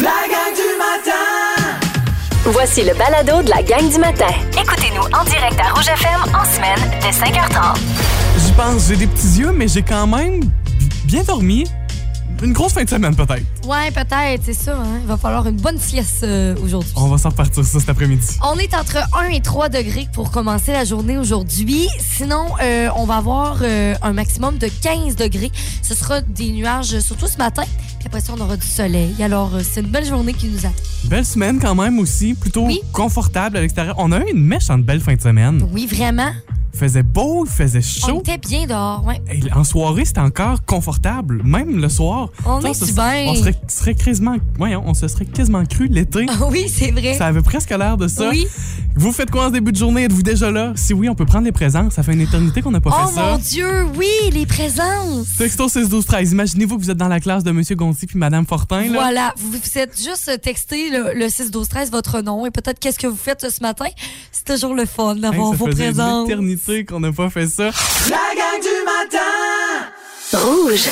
La gang du matin! Voici le balado de la gang du matin. Écoutez-nous en direct à Rouge FM en semaine dès 5h30. J'y pense, j'ai des petits yeux, mais j'ai quand même bien dormi. Une grosse fin de semaine, peut-être. Ouais, peut-être, c'est ça. hein. Il va falloir une bonne sieste euh, aujourd'hui. On va s'en repartir ça cet après-midi. On est entre 1 et 3 degrés pour commencer la journée aujourd'hui. Sinon, euh, on va avoir euh, un maximum de 15 degrés. Ce sera des nuages, surtout ce matin. Puis après ça, on aura du soleil. Alors, c'est une belle journée qui nous attend. Belle semaine quand même aussi, plutôt Oui. confortable à l'extérieur. On a eu une méchante belle fin de semaine. Oui, vraiment. Faisait beau, il faisait On chaud. était bien dehors, ouais. Hey, en soirée, c'était encore confortable, même le soir. On est se- bien. On serait, serait quasiment, voyons, on se serait quasiment cru l'été. oui, c'est vrai. Ça avait presque l'air de ça. Oui. Vous faites quoi en ce début de journée? Êtes-vous déjà là? Si oui, on peut prendre les présents. Ça fait une éternité qu'on n'a pas Oh fait ça. mon Dieu, oui, les présences. Texto 6 12 13. Imaginez-vous que vous êtes dans la classe de Monsieur Gonti puis Madame Fortin. Là. Voilà, vous vous êtes juste texté le, le 6 12 13 votre nom et peut-être qu'est-ce que vous faites ce matin. C'est toujours le fun d'avoir vos faisait une présences. Qu'on n'a pas fait ça. La gang du matin! Rouge.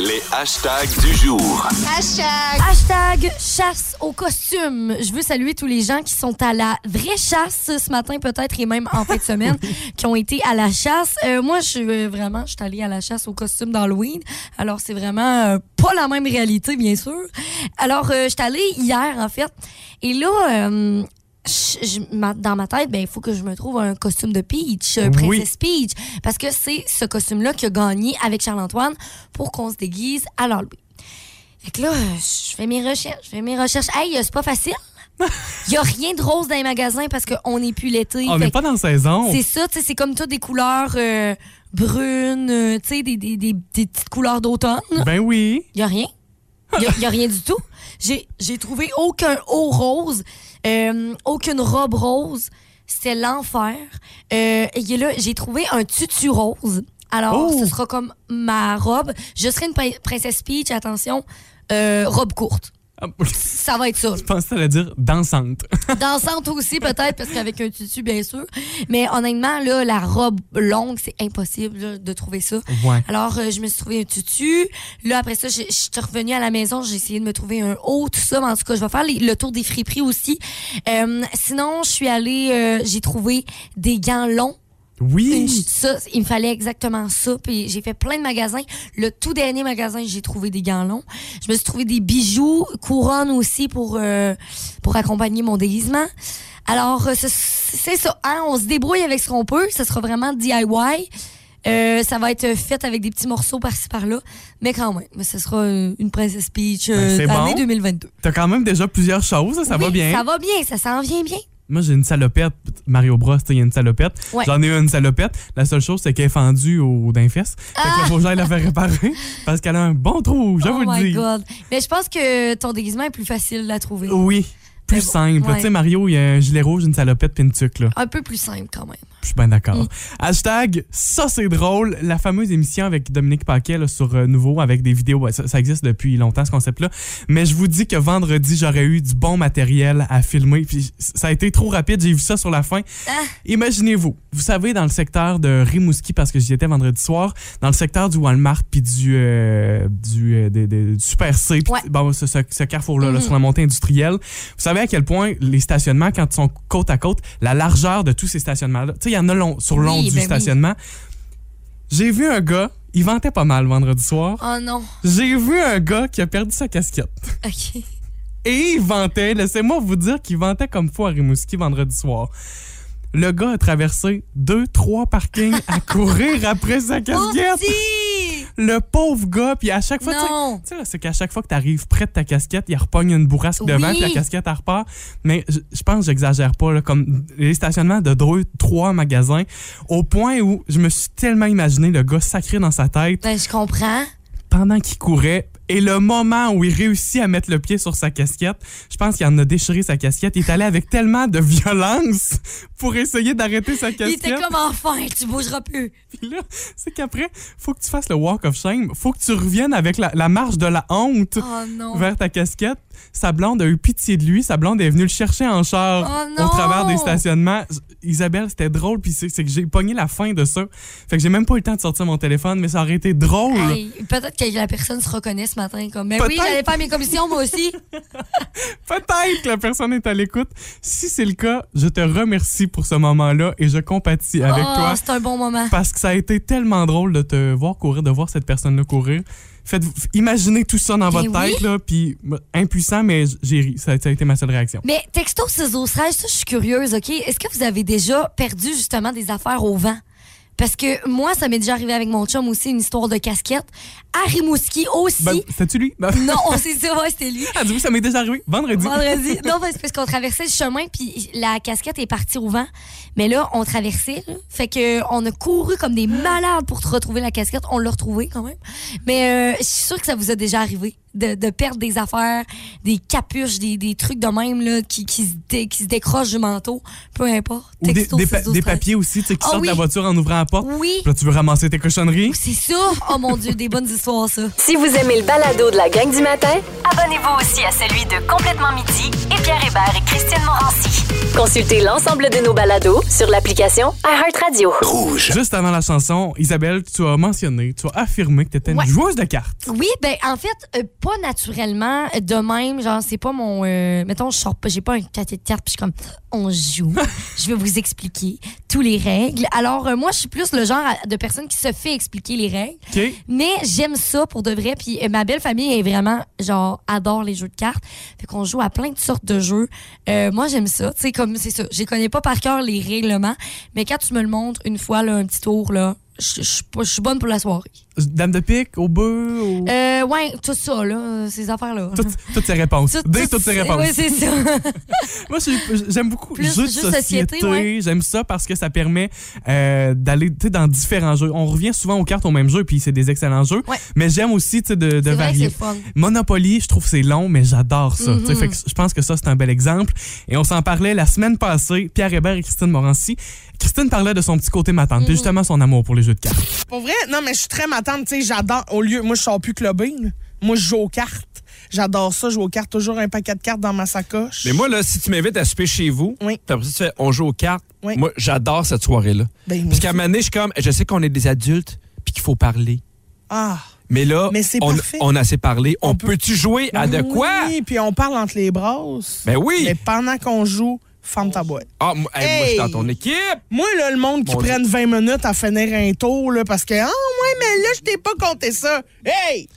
Les hashtags du jour. Hashtag chasse au costume. Je veux saluer tous les gens qui sont à la vraie chasse ce matin peut-être et même en fin de semaine qui ont été à la chasse. Euh, moi, je suis euh, vraiment, je suis allée à la chasse au costume d'Halloween. Alors, c'est vraiment euh, pas la même réalité, bien sûr. Alors, euh, je suis allée hier, en fait. Et là, euh, je- je- ma- dans ma tête, ben il faut que je me trouve un costume de Peach, euh. Princess Peach, parce que c'est ce costume-là qui a gagné avec Charles-Antoine pour qu'on se déguise à l'Halloween. Fait que là, je fais mes recherches, je fais mes recherches. Hey, c'est pas facile. Il y a rien de rose dans les magasins parce qu'on n'est plus l'été. On n'est pas dans la saison. C'est ça, c'est comme tout des couleurs euh, brunes, euh, tu sais, des, des, des, des petites couleurs d'automne. Ben oui. Il y a rien. Il y a, y a rien du tout. J'ai trouvé aucun haut rose, euh, aucune robe rose. C'était l'enfer. Euh, et là, j'ai trouvé un tutu rose. Alors, Oh! ce sera comme ma robe. Je serai une prin- princesse Peach, attention, euh, robe courte. Ah, Ça va être ça. Je pensais à dire dansante. Dansante aussi, peut-être, parce qu'avec un tutu, bien sûr. Mais honnêtement, là, la robe longue, c'est impossible là, de trouver ça. Ouais. Alors, euh, je me suis trouvé un tutu. Là, après ça, je je suis revenue à la maison. J'ai essayé de me trouver un haut, tout ça. Mais en tout cas, je vais faire les- le tour des friperies aussi. Euh, sinon, je suis allée, euh, j'ai trouvé des gants longs. Oui. Une- ça, il me fallait exactement ça. Puis j'ai fait plein de magasins. Le tout dernier magasin, j'ai trouvé des gants longs. Je me suis trouvé des bijoux, couronnes aussi pour euh, pour accompagner mon déguisement. Alors euh, c'est- ça. Hein? On se débrouille avec ce qu'on peut. Ça sera vraiment DIY. Euh, ça va être fait avec des petits morceaux par-ci par-là, mais quand même, mais ce sera euh, une Princess Peach Ben, euh, c'est année bon. 2022. T'as quand même déjà plusieurs choses, ça va bien. Ça va bien, ça s'en vient bien. Moi, j'ai une salopette. Mario Bros, il y a une salopette. Ouais. J'en ai eu une salopette. La seule chose, c'est qu'elle est fendue au d'un fesse. Fait que là, faut que j'aille la faire réparer parce qu'elle a un bon trou, je oh vous le my dis. god. Mais je pense que ton déguisement est plus facile à trouver. Oui. Plus simple. ouais. Tu sais, Mario, il y a un gilet rouge, une salopette, puis une tuque, là. Un peu plus simple quand même. Je suis bien d'accord. Mm. Hashtag, ça c'est drôle. La fameuse émission avec Dominique Paquet là, sur euh, Nouveau avec des vidéos. Ça, ça existe depuis longtemps ce concept-là. Mais je vous dis que vendredi, j'aurais eu du bon matériel à filmer. Puis ça a été trop rapide. J'ai vu ça sur la fin. Ah. Imaginez-vous, vous savez, dans le secteur de Rimouski, parce que j'y étais vendredi soir, dans le secteur du Walmart puis du, euh, du, euh, des- des- du Super C, puis Ouais. bon, ce, ce- ce carrefour-là, là, Mhm. sur la montée industrielle. Vous savez à quel point les stationnements, quand ils sont côte à côte, la largeur de tous ces stationnements-là, tu sais, il y en a long, sur le long Oui, du ben oui. stationnement. J'ai vu un gars, il vantait pas mal vendredi soir. Oh non. J'ai vu un gars qui a perdu sa casquette. OK. Et il vantait, laissez-moi vous dire qu'il vantait comme fou à Rimouski vendredi soir. Le gars a traversé deux, trois parkings à courir après sa casquette. Le pauvre gars, puis à chaque fois, tu sais- c'est qu'à chaque fois que tu arrives près de ta casquette, il repogne une bourrasque devant, Oui. puis la casquette, elle repart. Mais je je pense que j'exagère pas, là, comme les stationnements de deux, trois magasins, au point où je me suis tellement imaginé le gars sacré dans sa tête Ben, je comprends. pendant qu'il courait. Et le moment où il réussit à mettre le pied sur sa casquette, je pense qu'il en a déchiré sa casquette. Il est allé avec tellement de violence pour essayer d'arrêter sa Il casquette. était comme enfin, tu bougeras plus. Puis là, c'est qu'après, faut que tu fasses le walk of shame. Faut que tu reviennes avec la, la marche de la honte Oh vers ta casquette. Sa blonde a eu pitié de lui. Sa blonde est venue le chercher en char Oh au travers des stationnements. Isabelle, c'était drôle. Puis c'est c'est que j'ai pogné la fin de ça. Fait que j'ai même pas eu le temps de sortir mon téléphone, mais ça aurait été drôle. Hey, Peut-être que la personne se reconnaisse ce matin. Comme, mais oui, j'allais faire mes commissions, moi aussi. Peut-être que la personne est à l'écoute. Si c'est le cas, je te remercie pour ce moment-là et je compatis avec oh, toi. c'est un bon moment. Parce que ça a été tellement drôle de te voir courir, de voir cette personne-là courir. Faites, imaginez tout ça dans Ben votre oui. tête, là, puis m- impuissant, mais j'ai ri. Ça, ça a été ma seule réaction. Mais texto 6 au 13, ça, je suis curieuse, OK? Est-ce que vous avez déjà perdu justement des affaires au vent? Parce que moi, ça m'est déjà arrivé avec mon chum aussi, une histoire de casquette. À Rimouski aussi. Ben, C'était-tu lui? Ben, non, c'est ça, ouais, c'était lui. ah, dis-moi, ça m'est déjà arrivé. Vendredi. Vendredi. Non, ben, c'est parce qu'on traversait le chemin, puis la casquette est partie au vent. Mais là, on traversait, là. Fait que on a couru comme des malades pour retrouver la casquette. On l'a retrouvée quand même. Mais euh, je suis sûre que ça vous a déjà arrivé de, de perdre des affaires, des capuches, des, des trucs de même là, qui, qui, se dé- qui se décrochent du manteau. Peu importe. Ou des, Texto des pa- 6 12 des 13. papiers aussi, tu sais, qui Ah sortent de la voiture en ouvrant la porte. Oui. Puis Là, tu veux ramasser tes cochonneries? C'est ça. Oh mon Dieu, des bonnes histoires, ça. Si vous aimez le balado de la gang du matin, abonnez-vous aussi à celui de Complètement Midi et Pierre Hébert et Christine Morancy. Consultez l'ensemble de nos balados sur l'application iHeartRadio. Rouge. Juste avant la chanson, Isabelle, tu as mentionné, tu as affirmé que tu étais Ouais. une joueuse de cartes. Oui, ben en fait, euh, pas naturellement, euh, de même, genre c'est pas mon euh, mettons je sors pas, j'ai pas un paquet de cartes puis je suis comme on joue. je vais vous expliquer tous les règles. Alors euh, moi, je suis plus le genre de personne qui se fait expliquer les règles, mais j'aime ça pour de vrai puis euh, ma belle famille est vraiment genre adore les jeux de cartes. Fait qu'on joue à plein de sortes de jeux. Moi, j'aime ça, tu sais comme c'est ça. Je connais pas par cœur les règlements, mais quand tu me le montres une fois là un petit tour là, je je suis pas- je suis bonne pour la soirée. Dame de pique, au bœuf, au... Euh, ouais, tout ça, là, ces affaires-là. Toutes, toutes ces réponses. Tout- Dès tout- toutes ces réponses. Oui, c'est ça. Moi, j'ai- j'aime beaucoup Plus jeux de société. société, ouais. J'aime ça parce que ça permet euh, d'aller dans différents jeux. On revient souvent aux cartes au même jeu, puis c'est des excellents jeux. Ouais. Mais j'aime aussi de, de C'est vrai que varier. Monopoly, je trouve que c'est long, mais j'adore ça. Mhm. Fait que Je pense que ça, c'est un bel exemple. Et on s'en parlait la semaine passée, Pierre Hébert et Christine Morancy. Christine parlait de son petit côté matante, Mhm. puis justement son amour pour les jeux de cartes. Pour vrai, non, mais je suis très matante. Tu sais, j'adore. Au lieu, moi, je sors plus clubé. là. Moi, je joue aux cartes. J'adore ça, jouer aux cartes. Toujours un paquet de cartes dans ma sacoche. Mais moi, là, si tu m'invites à souper chez vous, Oui. puis après ça, tu fais on joue aux cartes, Oui. moi, j'adore cette soirée-là. Ben, moi Parce qu'à un aussi. moment donné, je suis comme, je sais qu'on est des adultes, puis qu'il faut parler. Ah. Mais là, Mais c'est on, parfait. on a assez parlé. On, On peut- peut-tu jouer à de quoi? Oui, puis on parle entre les brasses. Ben oui. Mais pendant qu'on joue, ferme ta boîte. Ah, moi, hey, moi, je suis dans ton équipe. Moi, là, le monde qui Mon prenne 20 minutes à finir un tour, là, parce que, ah, ouais, mais là, je t'ai pas compté ça. Hey!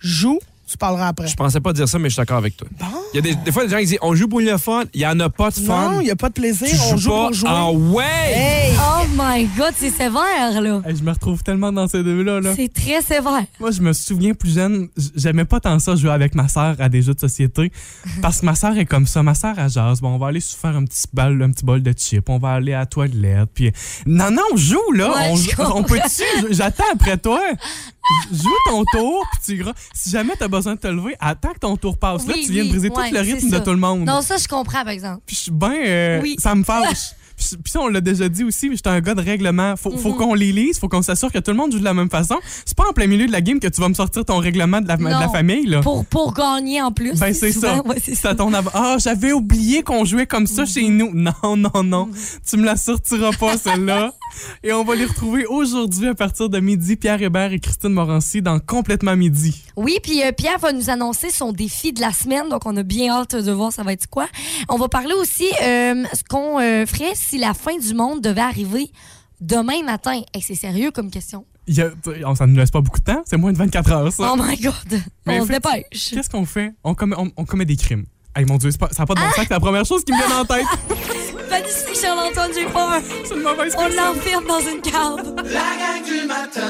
Joue, tu parleras après. Je pensais pas dire ça, mais je suis d'accord avec toi. Il y a des, des fois, des gens qui disent on joue pour le fun. Il y en a pas de fun. Non, il n'y a pas de plaisir. tu on joues joue pas pour jouer. en way. Hey! Oh my God, c'est sévère, là. Hey, je me retrouve tellement dans ces deux-là. Là. C'est très sévère. Moi, je me souviens plus jeune, j'aimais pas tant ça jouer avec ma sœur à des jeux de société parce que ma sœur est comme ça. Ma sœur, elle jase. Bon, on va aller se faire un petit bol, un petit bol de chips. On va aller à la toilette. Puis non, non, joue là. Ouais, on, on peut-tu? J'attends après toi. Joue ton tour, puis tu Si jamais t'as besoin de te lever, attends que ton tour passe. là, tu viens de briser ouais, tout le rythme de ça. tout le monde. Non, ça, je comprends, par exemple. Puis je suis bien. euh, Oui. Ça me fâche. Puis ça, on l'a déjà dit aussi, mais j'étais un gars de règlement. Faut, Mhm. faut qu'on les lise, faut qu'on s'assure que tout le monde joue de la même façon. C'est pas en plein milieu de la game que tu vas me sortir ton règlement de la, de la famille, là. Pour, pour gagner en plus. Ben, c'est ça. Ouais, ça. ton av- Ah, j'avais oublié qu'on jouait comme ça chez nous. Non, non, non. Tu me la sortiras pas, celle-là. Et on va les retrouver aujourd'hui à partir de midi. Pierre Hébert et Christine Morancy dans Complètement Midi. Oui, puis euh, Pierre va nous annoncer son défi de la semaine, donc on a bien hâte de voir ça va être quoi. On va parler aussi euh, ce qu'on euh, ferait si la fin du monde devait arriver demain matin. Et c'est sérieux comme question? Il y a- on s'en nous laisse pas beaucoup de temps. C'est moins de 24 heures, ça. Oh my God! Mais on se dépêche. Qu'est-ce qu'on fait? On commet, on, on commet des crimes. Hey, mon Dieu, pas- ça n'a pas de bon Ah! sens. C'est la première chose qui me vient en tête. Panique, Charles-Antoine, j'ai peur. C'est une mauvaise On l'enferme dans une cave. La gang du matin.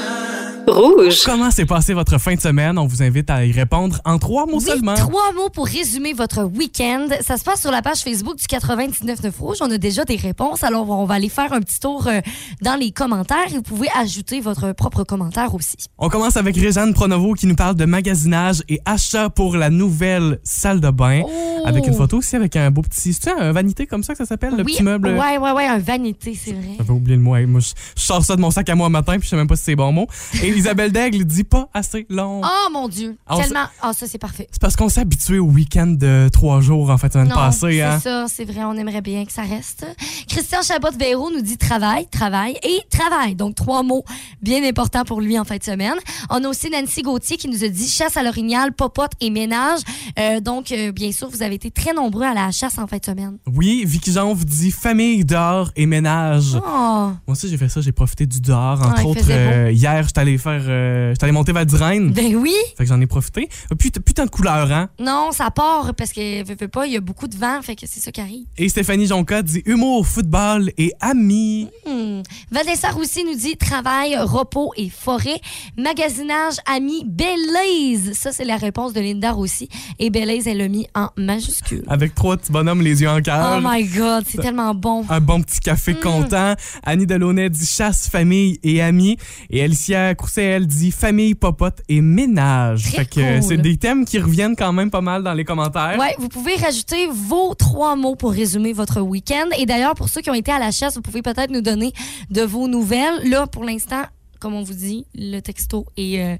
Rouge. Comment s'est passée votre fin de semaine? On vous invite à y répondre en trois mots Oui, seulement. trois mots pour résumer votre week-end. Ça se passe sur la page Facebook du 99.9 Rouge. On a déjà des réponses, alors on va aller faire un petit tour euh, dans les commentaires. Vous pouvez ajouter votre propre commentaire aussi. On commence avec Réjeanne Pronovo qui nous parle de magasinage et achat pour la nouvelle salle de bain. Oh! Avec une photo aussi avec un beau petit. C'est un vanité comme ça que ça s'appelle, le oui, petit meuble? Ouais, ouais, ouais, un vanité, c'est vrai. J'avais oublié le mot. Moi, je, sors ça de mon sac à moi matin, puis je sais même pas si c'est bon mot. Et Isabelle Daigle dit pas assez long. Oh mon Dieu. Ah, Tellement. Ah, ça, c'est parfait. C'est parce qu'on s'est habitué au week-end de trois jours en fait semaine Non, passée. c'est Hein? ça, c'est vrai, on aimerait bien que ça reste. Christian Chabot-Véro nous dit travail, travail et travail. Donc, trois mots bien importants pour lui en fin de semaine. On a aussi Nancy Gauthier qui nous a dit chasse à l'orignal, popote et ménage. Euh, donc, euh, bien sûr, vous avez été très nombreux à la chasse en fin de semaine. Oui, Vicky Jean vous dit famille, dehors et ménage. Oh, Moi aussi, j'ai fait ça. J'ai profité du dehors. Entre Ah, autres, euh, hier, j'étais allé faire. euh, j'étais allé monter d'Irène. ben oui. Fait que j'en ai profité. Putain, putain de couleur, hein? Non, ça part parce que, veux, veux pas, il y a beaucoup de vent, fait que c'est ça qui arrive. Et Stéphanie Jonca dit humour, football et amis. Hmm. Vanessa Roussy nous dit travail, repos et forêt. Magasinage, amis, Belize. Ça, c'est la réponse de Linda Roussy. Et Belize, elle l'a mis en majuscule. Avec trois petits bonhommes, les yeux en cœur. Oh my God, c'est tellement bon. Un bon petit Mm. café content. Annie Delaunay dit chasse, famille et amis. Et Alicia Crousset, elle dit famille, popote et ménage. Très fait que euh, cool. c'est des thèmes qui reviennent quand même pas mal dans les commentaires. Ouais, vous pouvez rajouter vos trois mots pour résumer votre week-end. Et d'ailleurs, pour ceux qui ont été à la chasse, vous pouvez peut-être nous donner de vos nouvelles. Là, pour l'instant, comme on vous dit, le texto est. euh,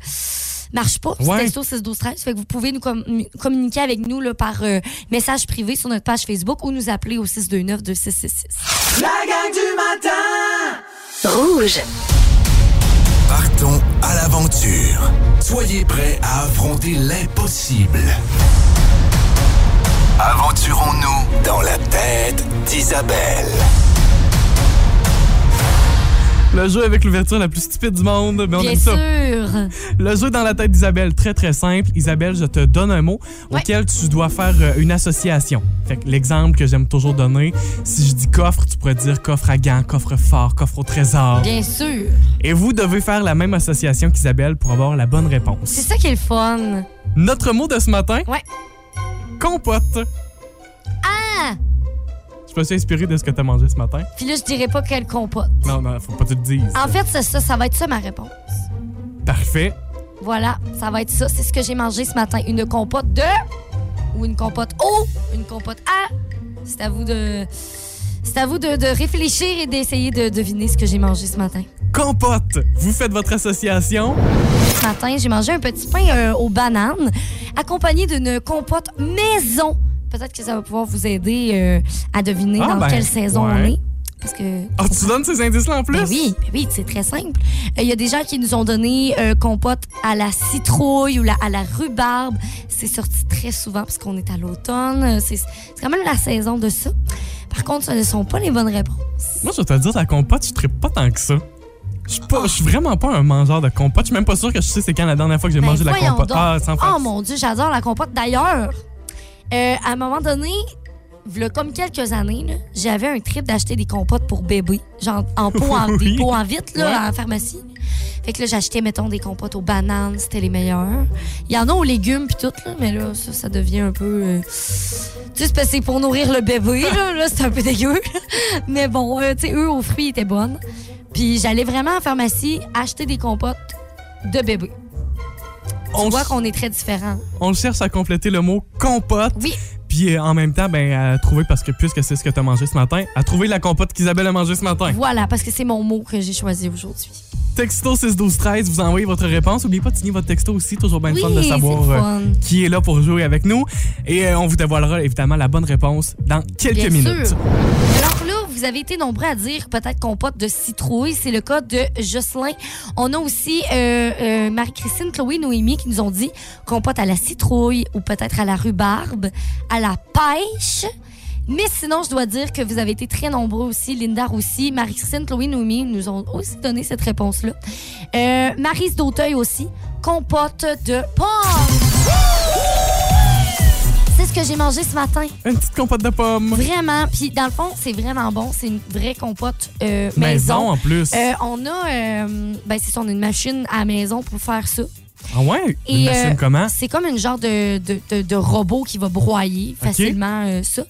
marche pas. Le Ouais. texto 6 12 13 fait que vous pouvez nous com- communiquer avec nous là, par euh, message privé sur notre page Facebook ou nous appeler au 629 2666. La gang du matin Rouge. Partons à l'aventure. Soyez prêts à affronter l'impossible. Aventurons-nous dans la tête d'Isabelle. Le jeu avec l'ouverture la plus stupide du monde. Mais on Bien aime ça. sûr. Le jeu dans la tête d'Isabelle, très très simple. Isabelle, je te donne un mot Ouais. auquel tu dois faire euh, une association. Fait que l'exemple que j'aime toujours donner, si je dis coffre, tu pourrais dire coffre à gants, coffre fort, coffre au trésor. Bien sûr. Et vous devez faire la même association qu'Isabelle pour avoir la bonne C'est réponse. ça qui est le fun. Notre mot de ce matin, Ouais. compote. Ah! Je me suis inspiré de ce que tu as mangé ce matin. Puis là, je dirais pas quelle compote. Non, non, faut pas que tu le dises. En fait, c'est ça, ça va être ça ma réponse. Parfait. Voilà, ça va être ça. C'est ce que j'ai mangé ce matin. Une compote de. Ou une compote O. Une compote A. C'est à vous de. C'est à vous de, de réfléchir et d'essayer de deviner ce que j'ai mangé ce matin. Compote. Vous faites votre association. Ce matin, j'ai mangé un petit pain euh, aux bananes, accompagné d'une compote maison. Peut-être que ça va pouvoir vous aider euh, à deviner Ah, dans ben, quelle saison ouais. on est. Parce que. Ah, tu donnes ces indices-là en plus? Ben oui, ben oui, c'est très simple. Euh, Il y a des gens qui nous ont donné euh, compote à la citrouille ou la- à la rhubarbe. C'est sorti très souvent parce qu'on est à l'automne. Euh, C'est quand même la saison de ça. Par contre, ce ne sont pas les bonnes réponses. Moi, je vais te dire, la compote, je ne pas tant que ça. Je suis pas- je suis vraiment pas un mangeur de compote. Je suis même pas sûr que je sais c'est quand la dernière fois que j'ai Ben, mangé de la compote. donc. Ah, sans. Oh mon Dieu, j'adore la compote. D'ailleurs, euh, à un moment donné, comme quelques années, là, j'avais un trip d'acheter des compotes pour bébé. Genre en pot, en, Oui. des pots en vitre là, Ouais. la pharmacie. Fait que là, j'achetais, mettons, des compotes aux bananes, c'était les meilleurs. Il y en a aux légumes puis tout, là, mais là, ça, ça devient un peu. euh, Tu sais, c'est pour nourrir le bébé, là, là c'est un peu dégueu. mais bon, euh, tu sais, eux, aux fruits, ils étaient bonnes. Puis j'allais vraiment en pharmacie acheter des compotes de bébé. On, vois ch- qu'on est très différents. on cherche à compléter le mot compote. Oui. Puis euh, en même temps, ben, à trouver, parce que puisque c'est ce que tu as mangé ce matin, à trouver la compote qu'Isabelle a mangée ce matin. Voilà, parce que c'est mon mot que j'ai choisi aujourd'hui. Texto 6 12 13, vous envoyez votre réponse. N'oubliez pas de signer votre texto aussi. Toujours bien le Oui, fun de savoir euh, qui est là pour jouer avec nous. Et euh, on vous dévoilera évidemment la bonne réponse dans quelques Bien minutes. sûr. Vous avez été nombreux à dire peut-être compote de citrouille. C'est le cas de Jocelyn. On a aussi euh, euh, Marie-Christine, Chloé, Noémie qui nous ont dit compote à la citrouille ou peut-être à la rhubarbe, à la pêche. Mais sinon, je dois dire que vous avez été très nombreux aussi. Linda aussi, Marie-Christine, Chloé, Noémie nous ont aussi donné cette réponse-là. Euh, Marise d'Auteuil aussi, compote de pomme. C'est ce que j'ai mangé ce matin. Une petite compote de pommes. Vraiment. Puis dans le fond, c'est vraiment bon. C'est une vraie compote euh, Maison maison. en plus. Euh, on a, euh, ben c'est on a une machine à la maison pour faire ça. Ah ouais? Une Et, machine euh, comment? C'est comme une genre de, de, de- de robot qui va broyer facilement euh, ça.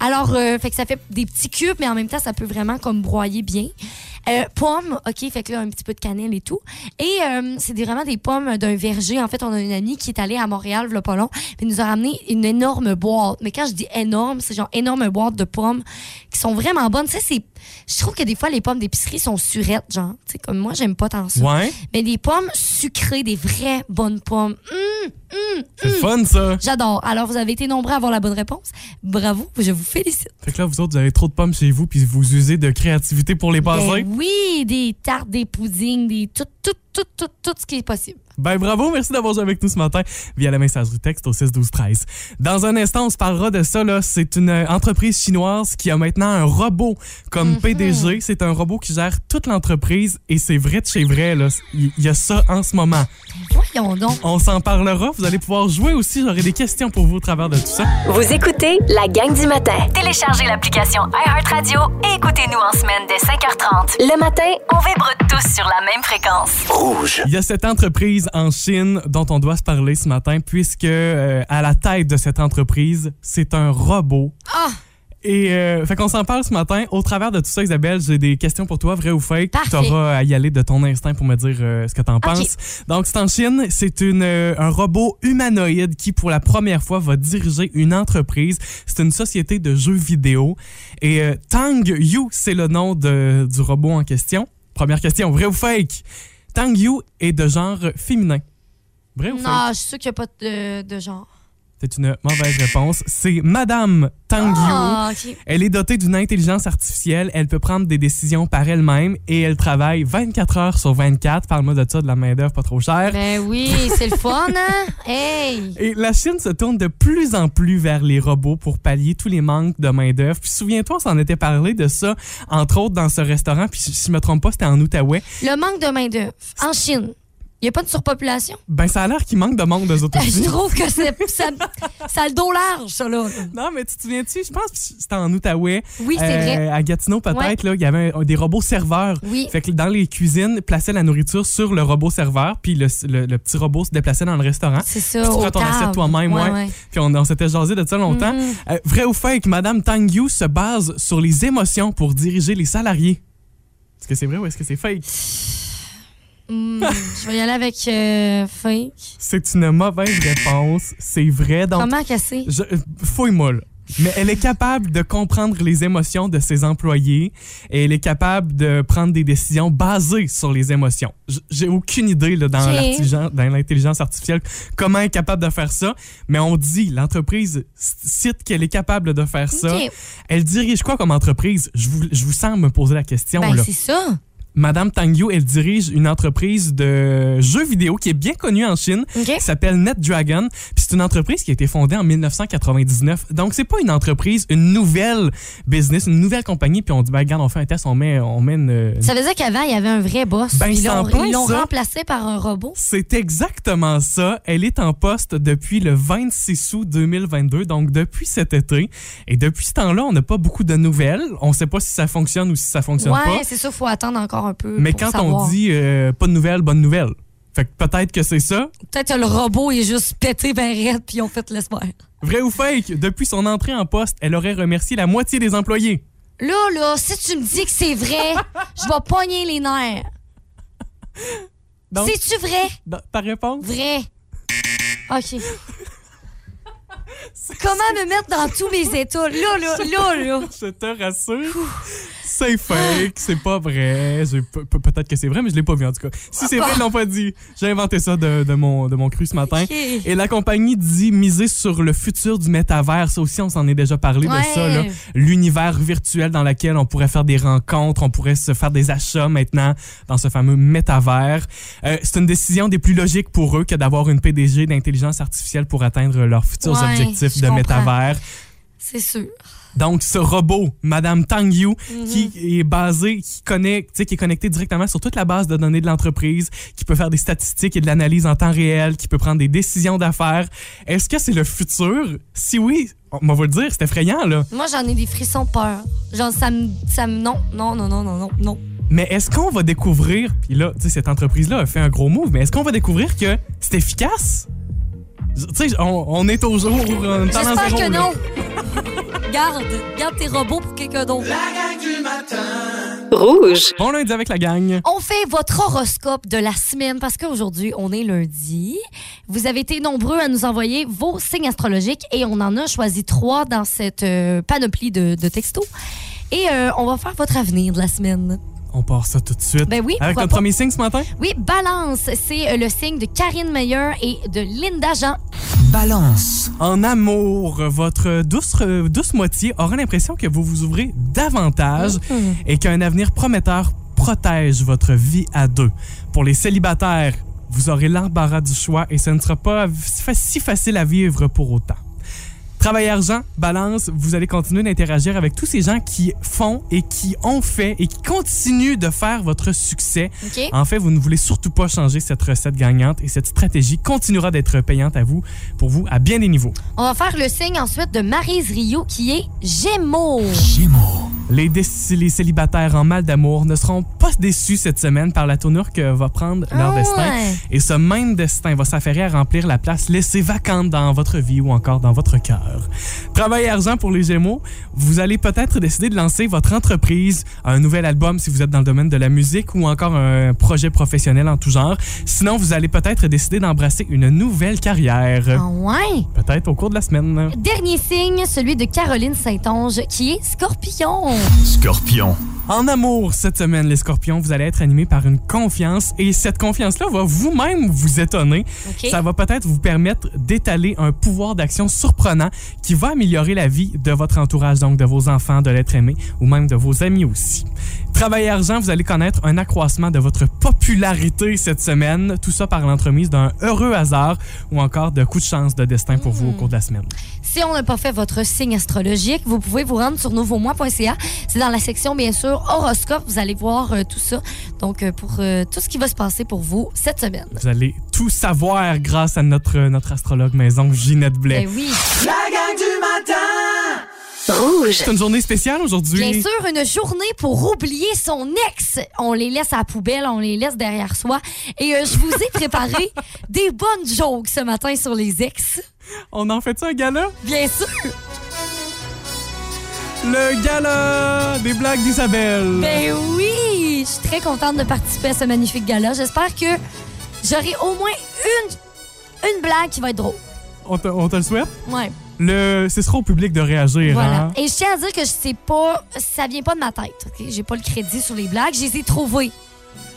Alors, euh, fait que ça fait des petits cubes, mais en même temps, ça peut vraiment comme broyer bien. Euh, pommes, OK, fait que là, un petit peu de cannelle et tout. Et euh, c'est des- vraiment des pommes d'un verger. En fait, on a une amie qui est allée à Montréal, le pas long, puis nous a ramené une énorme boîte. Mais quand je dis énorme, c'est genre énorme boîte de pommes qui sont vraiment bonnes. Tu sais, c'est Je trouve que des fois, les pommes d'épicerie sont surettes, genre. Tu sais, comme moi, j'aime pas tant ça. Ouais, Mais des pommes sucrées, des vraies bonnes pommes. Hum, c'est hum. fun ça. J'adore. Alors, vous avez été nombreux à avoir la bonne réponse. Bravo, je vous félicite. Fait que là, vous autres, vous avez trop de pommes chez vous, puis vous usez de créativité pour les passer. Ben oui, des tartes, des puddings, des tout, tout, tout, tout, tout ce qui est possible. Ben bravo, merci d'avoir joué avec nous ce matin via la messagerie texte au 6 12 13. Dans un instant, on se parlera de ça là, c'est une euh, entreprise chinoise qui a maintenant un robot comme Mhm. PDG, c'est un robot qui gère toute l'entreprise et c'est vrai de chez vrai là, il il y a ça en ce moment. Voyons donc. On s'en parlera, vous allez pouvoir jouer aussi, j'aurai des questions pour vous au travers de tout ça. Vous écoutez la gang du matin. Téléchargez l'application iHeartRadio et écoutez-nous en semaine dès 5h30. Le matin, on vibre tous sur la même fréquence. Rouge. Il y a cette entreprise en Chine dont on doit se parler ce matin puisque euh, à la tête de cette entreprise, c'est un robot. Ah! Et euh, fait qu'on s'en parle ce matin. Au travers de tout ça, Isabelle, j'ai des questions pour toi, vrai ou fake. Tu auras à y aller de ton instinct pour me dire euh, ce que tu en penses. Donc, c'est en Chine. C'est une, euh, un robot humanoïde qui, pour la première fois, va diriger une entreprise. C'est une société de jeux vidéo. Et Tang Yu, c'est le nom de, du robot en question. Première question, vrai ou fake? Tang Yu est de genre féminin. Vrai ou fake? Non, je suis sûre qu'il n'y a pas de, de genre. C'est une mauvaise réponse. C'est Madame Tang. Ah. Elle est dotée d'une intelligence artificielle. Elle peut prendre des décisions par elle-même et elle travaille 24 heures sur 24. Parle-moi de ça, de la main-d'œuvre pas trop chère. Ben oui, c'est le fun, hein? Hey! Et la Chine se tourne de plus en plus vers les robots pour pallier tous les manques de main-d'œuvre. Puis souviens-toi, on s'en était parlé de ça, entre autres dans ce restaurant. Puis si je me trompe pas, c'était en Outaouais. Le manque de main-d'œuvre. En Chine, il n'y a pas de surpopulation? Ben, ça a l'air qu'il manque de monde des autres Je trouve que c'est, ça, ça a le dos large, ça, là. Non, mais tu te souviens-tu? Je pense que c'était en Outaouais. Oui, c'est Euh, vrai. À Gatineau, peut-être, là, il y avait un- des robots serveurs. Oui. Fait que dans les cuisines, plaçaient la nourriture sur le robot serveur, puis le, le- le petit robot se déplaçait dans le restaurant. C'est ça, Puis tu ton assiette toi-même, ouais. ouais. Puis on, on s'était jasé de ça longtemps. Mhm. Euh, vrai ou fake, Madame Tang Yu se base sur les émotions pour diriger les salariés. Est-ce que c'est vrai ou est-ce que c'est fake? Hmm, je vais y aller avec euh, fake. C'est une mauvaise réponse. C'est vrai. Donc, Comment casser? euh, fouille-moi, là. Mais elle est capable de comprendre les émotions de ses employés et elle est capable de prendre des décisions basées sur les émotions. J'ai aucune idée là, dans l'intelligence artificielle comment elle est capable de faire ça, mais on dit, l'entreprise cite qu'elle est capable de faire ça. Elle dirige quoi comme entreprise? Je vous, je vous sens me poser la question. Ben, c'est ça. Madame Tang Yu, elle dirige une entreprise de jeux vidéo qui est bien connue en Chine, OK. qui s'appelle NetDragon. Puis c'est une entreprise qui a été fondée en 1999. Donc c'est pas une entreprise, une nouvelle business, une nouvelle compagnie. Puis on dit, ben regarde, on fait un test, on met, on met une, Ça veut dire qu'avant, il y avait un vrai boss. Ben, Ils l'ont, remplacé par un robot. C'est exactement ça. Elle est en poste depuis le 26 août 2022, donc depuis cet été. Et depuis ce temps-là, on n'a pas beaucoup de nouvelles. On sait pas si ça fonctionne ou si ça fonctionne Ouais, pas. c'est ça, faut attendre encore un peu. Mais pour quand savoir. on dit euh, pas de nouvelles, bonne nouvelle. Fait que peut-être que c'est ça. Peut-être que le robot est juste pété ben raide, puis ils ont fait l'espoir. Vrai ou fake, depuis son entrée en poste, elle aurait remercié la moitié des employés. Là, là, si tu me dis que c'est vrai, je vais pogner les nerfs. C'est-tu vrai? ta réponse? Vrai. OK. Comment me mettre dans tous mes états? Là, là, là, là. Je te rassure. C'est fake, c'est pas vrai. Peut-être que c'est vrai, mais je l'ai pas vu en tout cas. Si c'est vrai, ils l'ont pas dit. J'ai inventé ça de, de mon, de mon cru ce matin. Et la compagnie dit miser sur le futur du métavers. Ça aussi, on s'en est déjà parlé de ça. L'univers virtuel dans lequel on pourrait faire des rencontres, on pourrait se faire des achats maintenant dans ce fameux métavers. Euh, c'est une décision des plus logiques pour eux que d'avoir une PDG d'intelligence artificielle pour atteindre leurs futurs Ouais, objectifs de comprends. métavers. C'est sûr. Donc, ce robot, Madame Tang Yu, Mhm. qui est basé, qui connecte, tu sais, qui est connecté directement sur toute la base de données de l'entreprise, qui peut faire des statistiques et de l'analyse en temps réel, qui peut prendre des décisions d'affaires. Est-ce que c'est le futur? Si oui, on va vous le dire, c'est effrayant, là. Moi, j'en ai des frissons peur. Genre, ça me. Ça me non, non, non, non, non, non, non. Mais est-ce qu'on va découvrir, puis là, tu sais, cette entreprise-là a fait un gros move, mais est-ce qu'on va découvrir que c'est efficace? Tu sais, on, on est au jour, en J'espère que là. non. garde, garde tes robots pour quelqu'un d'autre. La gang du matin. Rouge. Bon lundi avec la gang. On fait votre horoscope de la semaine parce qu'aujourd'hui, on est lundi. Vous avez été nombreux à nous envoyer vos signes astrologiques et on en a choisi trois dans cette euh, panoplie de, de textos. Et euh, on va faire votre avenir de la semaine. On part ça tout de suite. Ben oui, Avec notre pas? premier signe ce matin? Oui, balance, c'est euh, le signe de Karine Meyer et de Linda Jean. Balance. En amour, votre douce, euh, douce moitié aura l'impression que vous vous ouvrez davantage et qu'un avenir prometteur protège votre vie à deux. Pour les célibataires, vous aurez l'embarras du choix et ce ne sera pas si facile à vivre pour autant. Travail argent, balance, vous allez continuer d'interagir avec tous ces gens qui font et qui ont fait et qui continuent de faire votre succès. En fait, vous ne voulez surtout pas changer cette recette gagnante et cette stratégie continuera d'être payante à vous, pour vous, à bien des niveaux. On va faire le signe ensuite de Marise Rio qui est Gémeaux. Gémeaux. Les, célibataires en mal d'amour ne seront pas déçus cette semaine par la tournure que va prendre leur Ah destin. ouais. Et ce même destin va s'affairer à remplir la place laissée vacante dans votre vie ou encore dans votre cœur. Travail et argent pour les Gémeaux, vous allez peut-être décider de lancer votre entreprise, un nouvel album si vous êtes dans le domaine de la musique ou encore un projet professionnel en tout genre. Sinon, vous allez peut-être décider d'embrasser une nouvelle carrière. Ah ouais? Peut-être au cours de la semaine. Dernier signe, celui de Caroline Saint-Onge qui est Scorpion. Scorpion. En amour, cette semaine, les scorpions, vous allez être animés par une confiance et cette confiance-là va vous-même vous étonner. Ça va peut-être vous permettre d'étaler un pouvoir d'action surprenant qui va améliorer la vie de votre entourage, donc de vos enfants, de l'être aimé ou même de vos amis aussi. Travail et argent, vous allez connaître un accroissement de votre popularité cette semaine, tout ça par l'entremise d'un heureux hasard ou encore de coups de chance de destin pour vous au cours de la semaine. Si on n'a pas fait votre signe astrologique, vous pouvez vous rendre sur nouveaumois.ca. C'est dans la section, bien sûr, horoscope. Vous allez voir euh, tout ça. Donc, euh, pour euh, tout ce qui va se passer pour vous cette semaine. Vous allez tout savoir grâce à notre, notre astrologue maison, Ginette Blais. Ben oui. La gang du matin Rouge. C'est une journée spéciale aujourd'hui. Bien sûr, une journée pour oublier son ex. On les laisse à la poubelle, on les laisse derrière soi. Et euh, je vous ai préparé des bonnes jokes ce matin sur les ex. On en fait ça un gala? Bien sûr. Le gala des blagues d'Isabelle. Ben oui, je suis très contente de participer à ce magnifique gala. J'espère que j'aurai au moins une, une blague qui va être drôle. On, te, on te le souhaite? Ouais, Le, ce sera au public de réagir. voilà. hein? Et je tiens à dire que je sais pas, ça vient pas de ma tête. ok? J'ai pas le crédit sur les blagues, je les ai trouvées.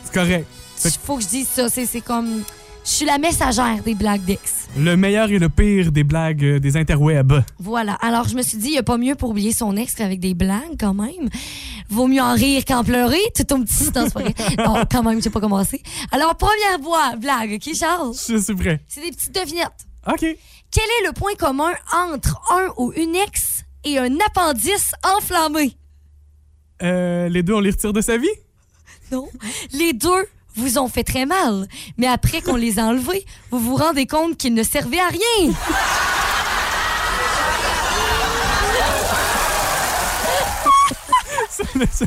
C'est correct. Il faut que je dise ça. C'est comme, je suis la messagère des blagues d'ex. Le meilleur et le pire des blagues euh, des interwebs. Voilà. Alors, je me suis dit, il n'y a pas mieux pour oublier son ex qu'avec des blagues, quand même. Vaut mieux en rire qu'en pleurer. Tout ton petit temps. Non, quand même, j'ai pas commencé. Alors, première voix, blague, OK, Charles? Je suis prêt. C'est des petites devinettes. OK. Quel est le point commun entre un ou une ex et un appendice enflammé? Euh, les deux, on les retire de sa vie? Non. Les deux vous ont fait très mal. Mais après qu'on les a enlevés, vous vous rendez compte qu'ils ne servaient à rien.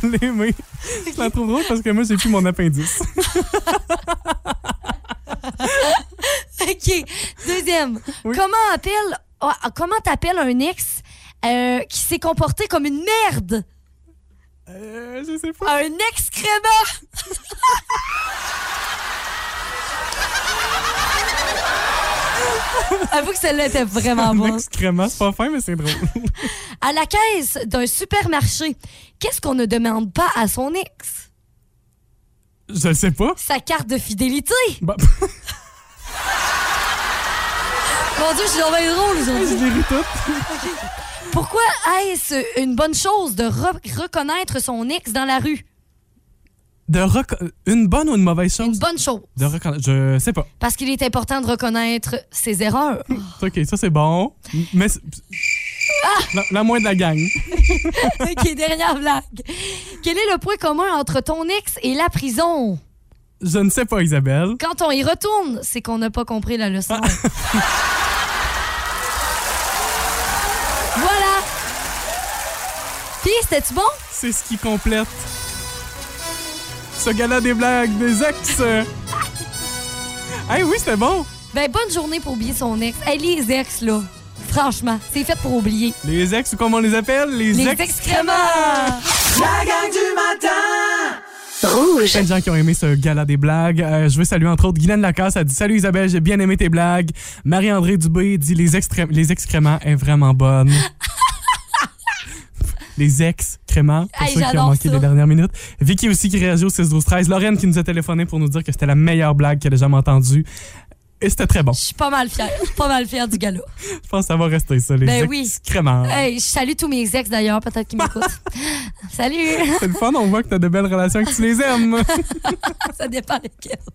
L'ai aimé. Je la trouve drôle parce que moi, j'ai plus mon appendice. OK. Deuxième. Comment appelle ah, comment t'appelles un ex euh, qui s'est comporté comme une merde? Euh, je sais pas. Un excrément! Avoue que celle-là était vraiment Un bonne. excrément, c'est pas fin, mais c'est drôle. À la caisse d'un supermarché, qu'est-ce qu'on ne demande pas à son ex? Je le sais pas. Sa carte de fidélité. Bah, Mon Dieu, je suis vraiment drôle aujourd'hui. je toutes. Pourquoi est-ce une bonne chose de re- reconnaître son ex dans la rue? De reco- Une bonne ou une mauvaise chose? Une bonne chose. De reconnaître. Je sais pas. Parce qu'il est important de reconnaître ses erreurs. OK, ça, c'est bon. Mais. c'est- La, la moins de la gang. OK, dernière blague. Quel est le point commun entre ton ex et la prison? Je ne sais pas, Isabelle. Quand on y retourne, c'est qu'on n'a pas compris la leçon. voilà. c'était-tu bon? C'est ce qui complète ce gala des blagues des ex. hey, oui, c'était bon. Ben, bonne journée pour oublier son ex. Hey, les ex, là, franchement, c'est fait pour oublier. Les ex, ou comme on les appelle, les, Les ex. excréments! La gang du matin Rouge. Plein de gens qui ont aimé ce gala des blagues. Euh, je veux saluer entre autres Guylaine Lacasse. Elle dit Salut Isabelle, j'ai bien aimé tes blagues. Marie-André Dubé dit Les, les excréments est vraiment bonne. les excréments. sacrément pour Hey, ceux qui ont manqué ça. les dernières minutes. Vicky aussi qui réagit au 6 12 13 Lorraine qui nous a téléphoné pour nous dire que c'était la meilleure blague qu'elle a jamais entendue. Et c'était très bon. Je suis pas mal fière. Je suis pas mal fière du gala. Je pense que ça va rester ça, les Ben ex oui. Hey, je salue tous mes ex d'ailleurs, peut-être qu'ils m'écoutent. Salut! C'est le fun, on voit que t'as de belles relations que tu les aimes. Ça dépend lesquels.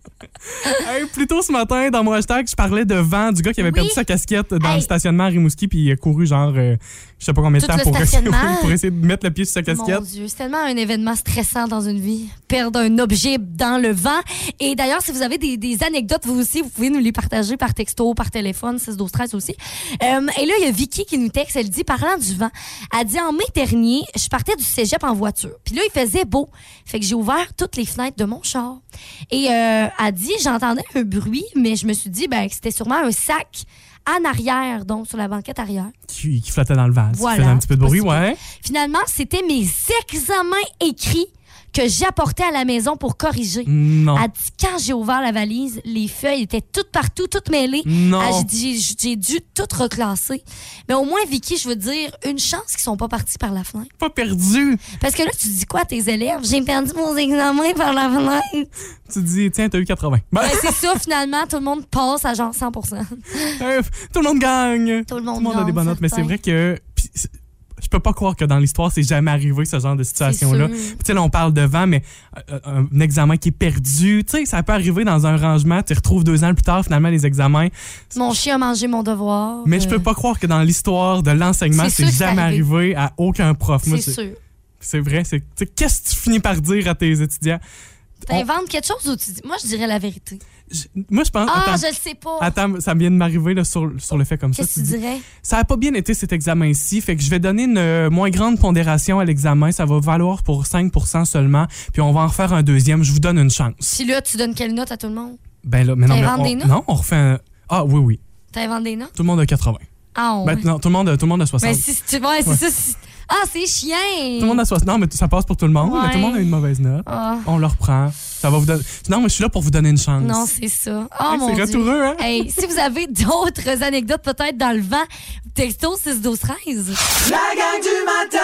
Hey, plus tôt ce matin, dans mon hashtag, je parlais de vent, du gars qui avait Oui. perdu sa casquette dans Hey. le stationnement à Rimouski, puis il a couru genre, euh, je sais pas combien de temps pour essayer, pour essayer de mettre le pied sur sa Mon casquette. Dieu, c'est tellement un événement stressant dans une vie. Perdre un objet dans le vent. Et d'ailleurs, si vous avez des, des anecdotes, vous aussi, vous pouvez nous les partager par texto, par téléphone, 6 12 13 aussi. Euh, et là, il y a Vicky qui nous texte. Elle dit, parlant du vent, elle dit, en mai dernier, je partais du cégep en voiture. Puis là, il faisait beau. Fait que j'ai ouvert toutes les fenêtres de mon char. Et euh, elle dit, j'entendais un bruit, mais je me suis dit, ben, que c'était sûrement un sac en arrière, donc sur la banquette arrière. Qui, qui flottait dans le vent. Voilà, Qui faisait un petit peu de bruit, possible. ouais. Finalement, c'était mes examens écrits que j'apportais à la maison pour corriger. Non. Elle dit, quand j'ai ouvert la valise, les feuilles étaient toutes partout, toutes mêlées. Non. Elle, j'ai dit, j'ai- j'ai dû toutes reclasser. Mais au moins, Vicky, je veux dire, une chance qu'ils sont pas partis par la fenêtre. Pas perdu. Parce que là, tu dis quoi à tes élèves? J'ai perdu mon examen par la fenêtre. Tu dis, tiens, t'as eu 80. Ben, c'est ça, finalement, tout le monde passe à genre 100% euh, tout le monde gagne. Tout le monde Tout le monde a des bonnes notes, mais c'est vrai que. Je peux pas croire que dans l'histoire, c'est jamais arrivé ce genre de situation-là. Tu sais, là, on parle de vent, mais euh, un examen qui est perdu, tu sais, ça peut arriver dans un rangement, tu retrouves deux ans plus tard, finalement, les examens. Mon chien a mangé mon devoir. Mais je Euh, peux pas croire que dans l'histoire de l'enseignement, C'est jamais arrivé à aucun prof. C'est sûr. c'est vrai. c'est- Qu'est-ce que tu finis par dire à tes étudiants? On- T'inventes quelque chose ou tu dis. Moi, je dirais la vérité. je- moi, je pense. Ah, attends, je le sais pas. attends, ça vient de m'arriver là, sur, sur le fait comme ça. Qu'est-ce que tu dis- dirais? Ça a pas bien été cet examen-ci, fait que je vais donner une euh, moins grande pondération à l'examen. Ça va valoir pour 5% seulement, puis on va en refaire un deuxième. Je vous donne une chance. Si là, tu donnes quelle note à tout le monde? Ben là, mais non, mais on, des notes? non, on refait un. Ah oui, oui. T'inventes des notes? Tout le monde a 80. Ah, ouais. Ben, non, tout le monde, a- tout le monde a 60. Ben, si tu ouais, c'est Ouais. ça. si- Ah, c'est chien! Tout le monde a 60. Non, mais ça passe pour tout le monde, mais tout le monde a une mauvaise note. Ah, On le reprend. Ça va vous donner. Non, mais je suis là pour vous donner une chance. non, c'est ça. Oh, Hey, mon c'est Dieu. retoureux, hein? Hey, si vous avez d'autres anecdotes peut-être dans le vent, texto 6 12 13. La gang du matin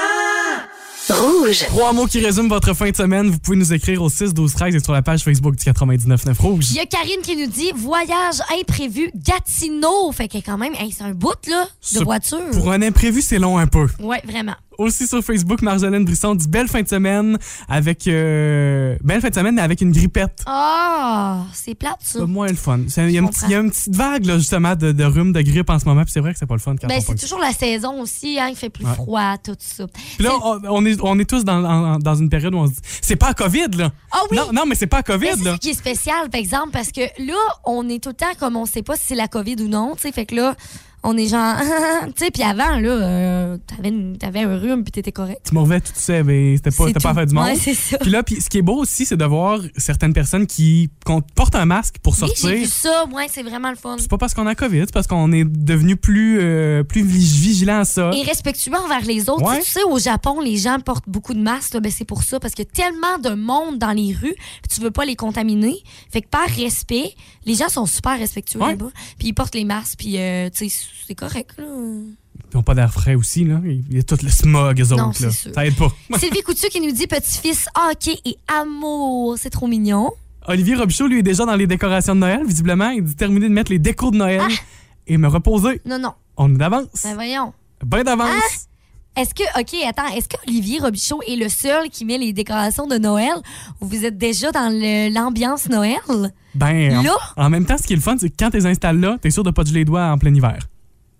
Rouge. Trois mots qui résument votre fin de semaine. Vous pouvez nous écrire au 6 12 13 et sur la page Facebook du 99.9 Rouge. Il y a Karine qui nous dit voyage imprévu Gatineau. Fait que quand même, hey, c'est un bout là de Ce- voiture. Pour un imprévu, c'est long un peu. Ouais, vraiment. Aussi sur Facebook, Marjolaine Brisson dit belle fin de semaine avec euh, belle fin de semaine mais avec une grippette. Ah, c'est plate ça. C'est moins le fun. Il y, a une petite- il y a une petite vague là, justement de, de rhume, de grippe en ce moment. Puis c'est vrai que c'est pas le fun quand Ben, c'est toujours la saison aussi, hein, il fait plus Ouais. froid, tout ça. Puis là, on, on est, on est tous dans, en- dans une période où on se dit c'est pas à COVID là. Ah oui! Non, non, mais c'est pas à COVID c'est là. ça qui est spécial, par exemple, parce que là, on est tout le temps comme on sait pas si c'est la COVID ou non, tu sais, fait que là, on est genre, tu sais, puis avant, là, euh, t'avais, une- t'avais un rhume puis t'étais correct. Tu m'en tout ça, mais c'était pas, c'était pas faire du monde. Ouais, c'est ça. Puis là, puis ce qui est beau aussi, c'est de voir certaines personnes qui portent un masque pour Oui, sortir. j'ai vu ça, ouais, c'est vraiment le fun. c'est pas parce qu'on a COVID, c'est parce qu'on est devenu plus, euh, plus vigilant à ça. Et respectueux envers les autres. Ouais. Tu sais, au Japon, les gens portent beaucoup de masques. là, Ben, c'est pour ça, parce qu'il y a tellement de monde dans les rues, tu veux pas les contaminer. Fait que par respect, les gens sont super respectueux Ouais. là-bas. Puis ils portent les masques, puis euh, tu sais, c'est correct. Là. Ils n'ont pas d'air frais aussi, là. Il y a tout le smog, eux autres, là. sûr. Ça aide pas. Sylvie Coutu qui nous dit petit-fils, hockey et amour. C'est trop mignon. Olivier Robichaud, lui, est déjà dans les décorations de Noël, visiblement. Il dit terminer de mettre les décos de Noël Ah! et me reposer. Non, non. On est d'avance. Ben voyons. Ben d'avance. Est-ce que, OK, attends, est-ce qu'Olivier Robichaud est le seul qui met les décorations de Noël? Ou vous êtes déjà dans l'ambiance Noël? Ben, en, Là? en même temps, ce qui est le fun, c'est que quand tu les installes là, t'es sûr de pas te geler les doigts en plein hiver.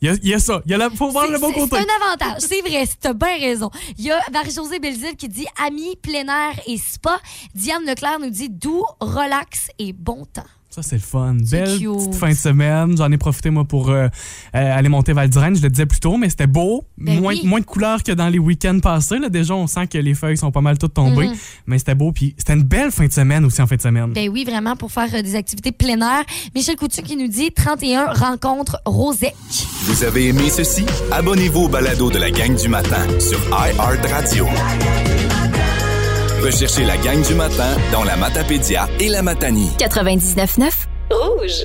Il y a, il y a ça. Il y a la, faut voir le bon côté. C'est un avantage, c'est vrai, t'as bien raison. Il y a Marie-Josée Belzile qui dit amis, plein air et spa. Diane Leclerc nous dit doux, relax et bon temps. Ça, c'est le fun. Belle cute. petite fin de semaine. J'en ai profité, moi, pour euh, euh, aller monter Val d'Irène. Je le disais plus tôt, mais c'était beau. Ben moins, oui. moins de couleurs que dans les week-ends passés. Là. Déjà, on sent que les feuilles sont pas mal toutes tombées. Mhm. Mais c'était beau. Puis c'était une belle fin de semaine aussi en fin de semaine. Ben oui, vraiment, pour faire euh, des activités plein air. Michel Coutu qui nous dit 31 rencontres Rosec. Vous avez aimé ceci? Abonnez-vous au balado de la gang du matin sur iHeartRadio. Recherchez la gang du matin dans la Matapédia et la Matanie. 99.9 Rouge.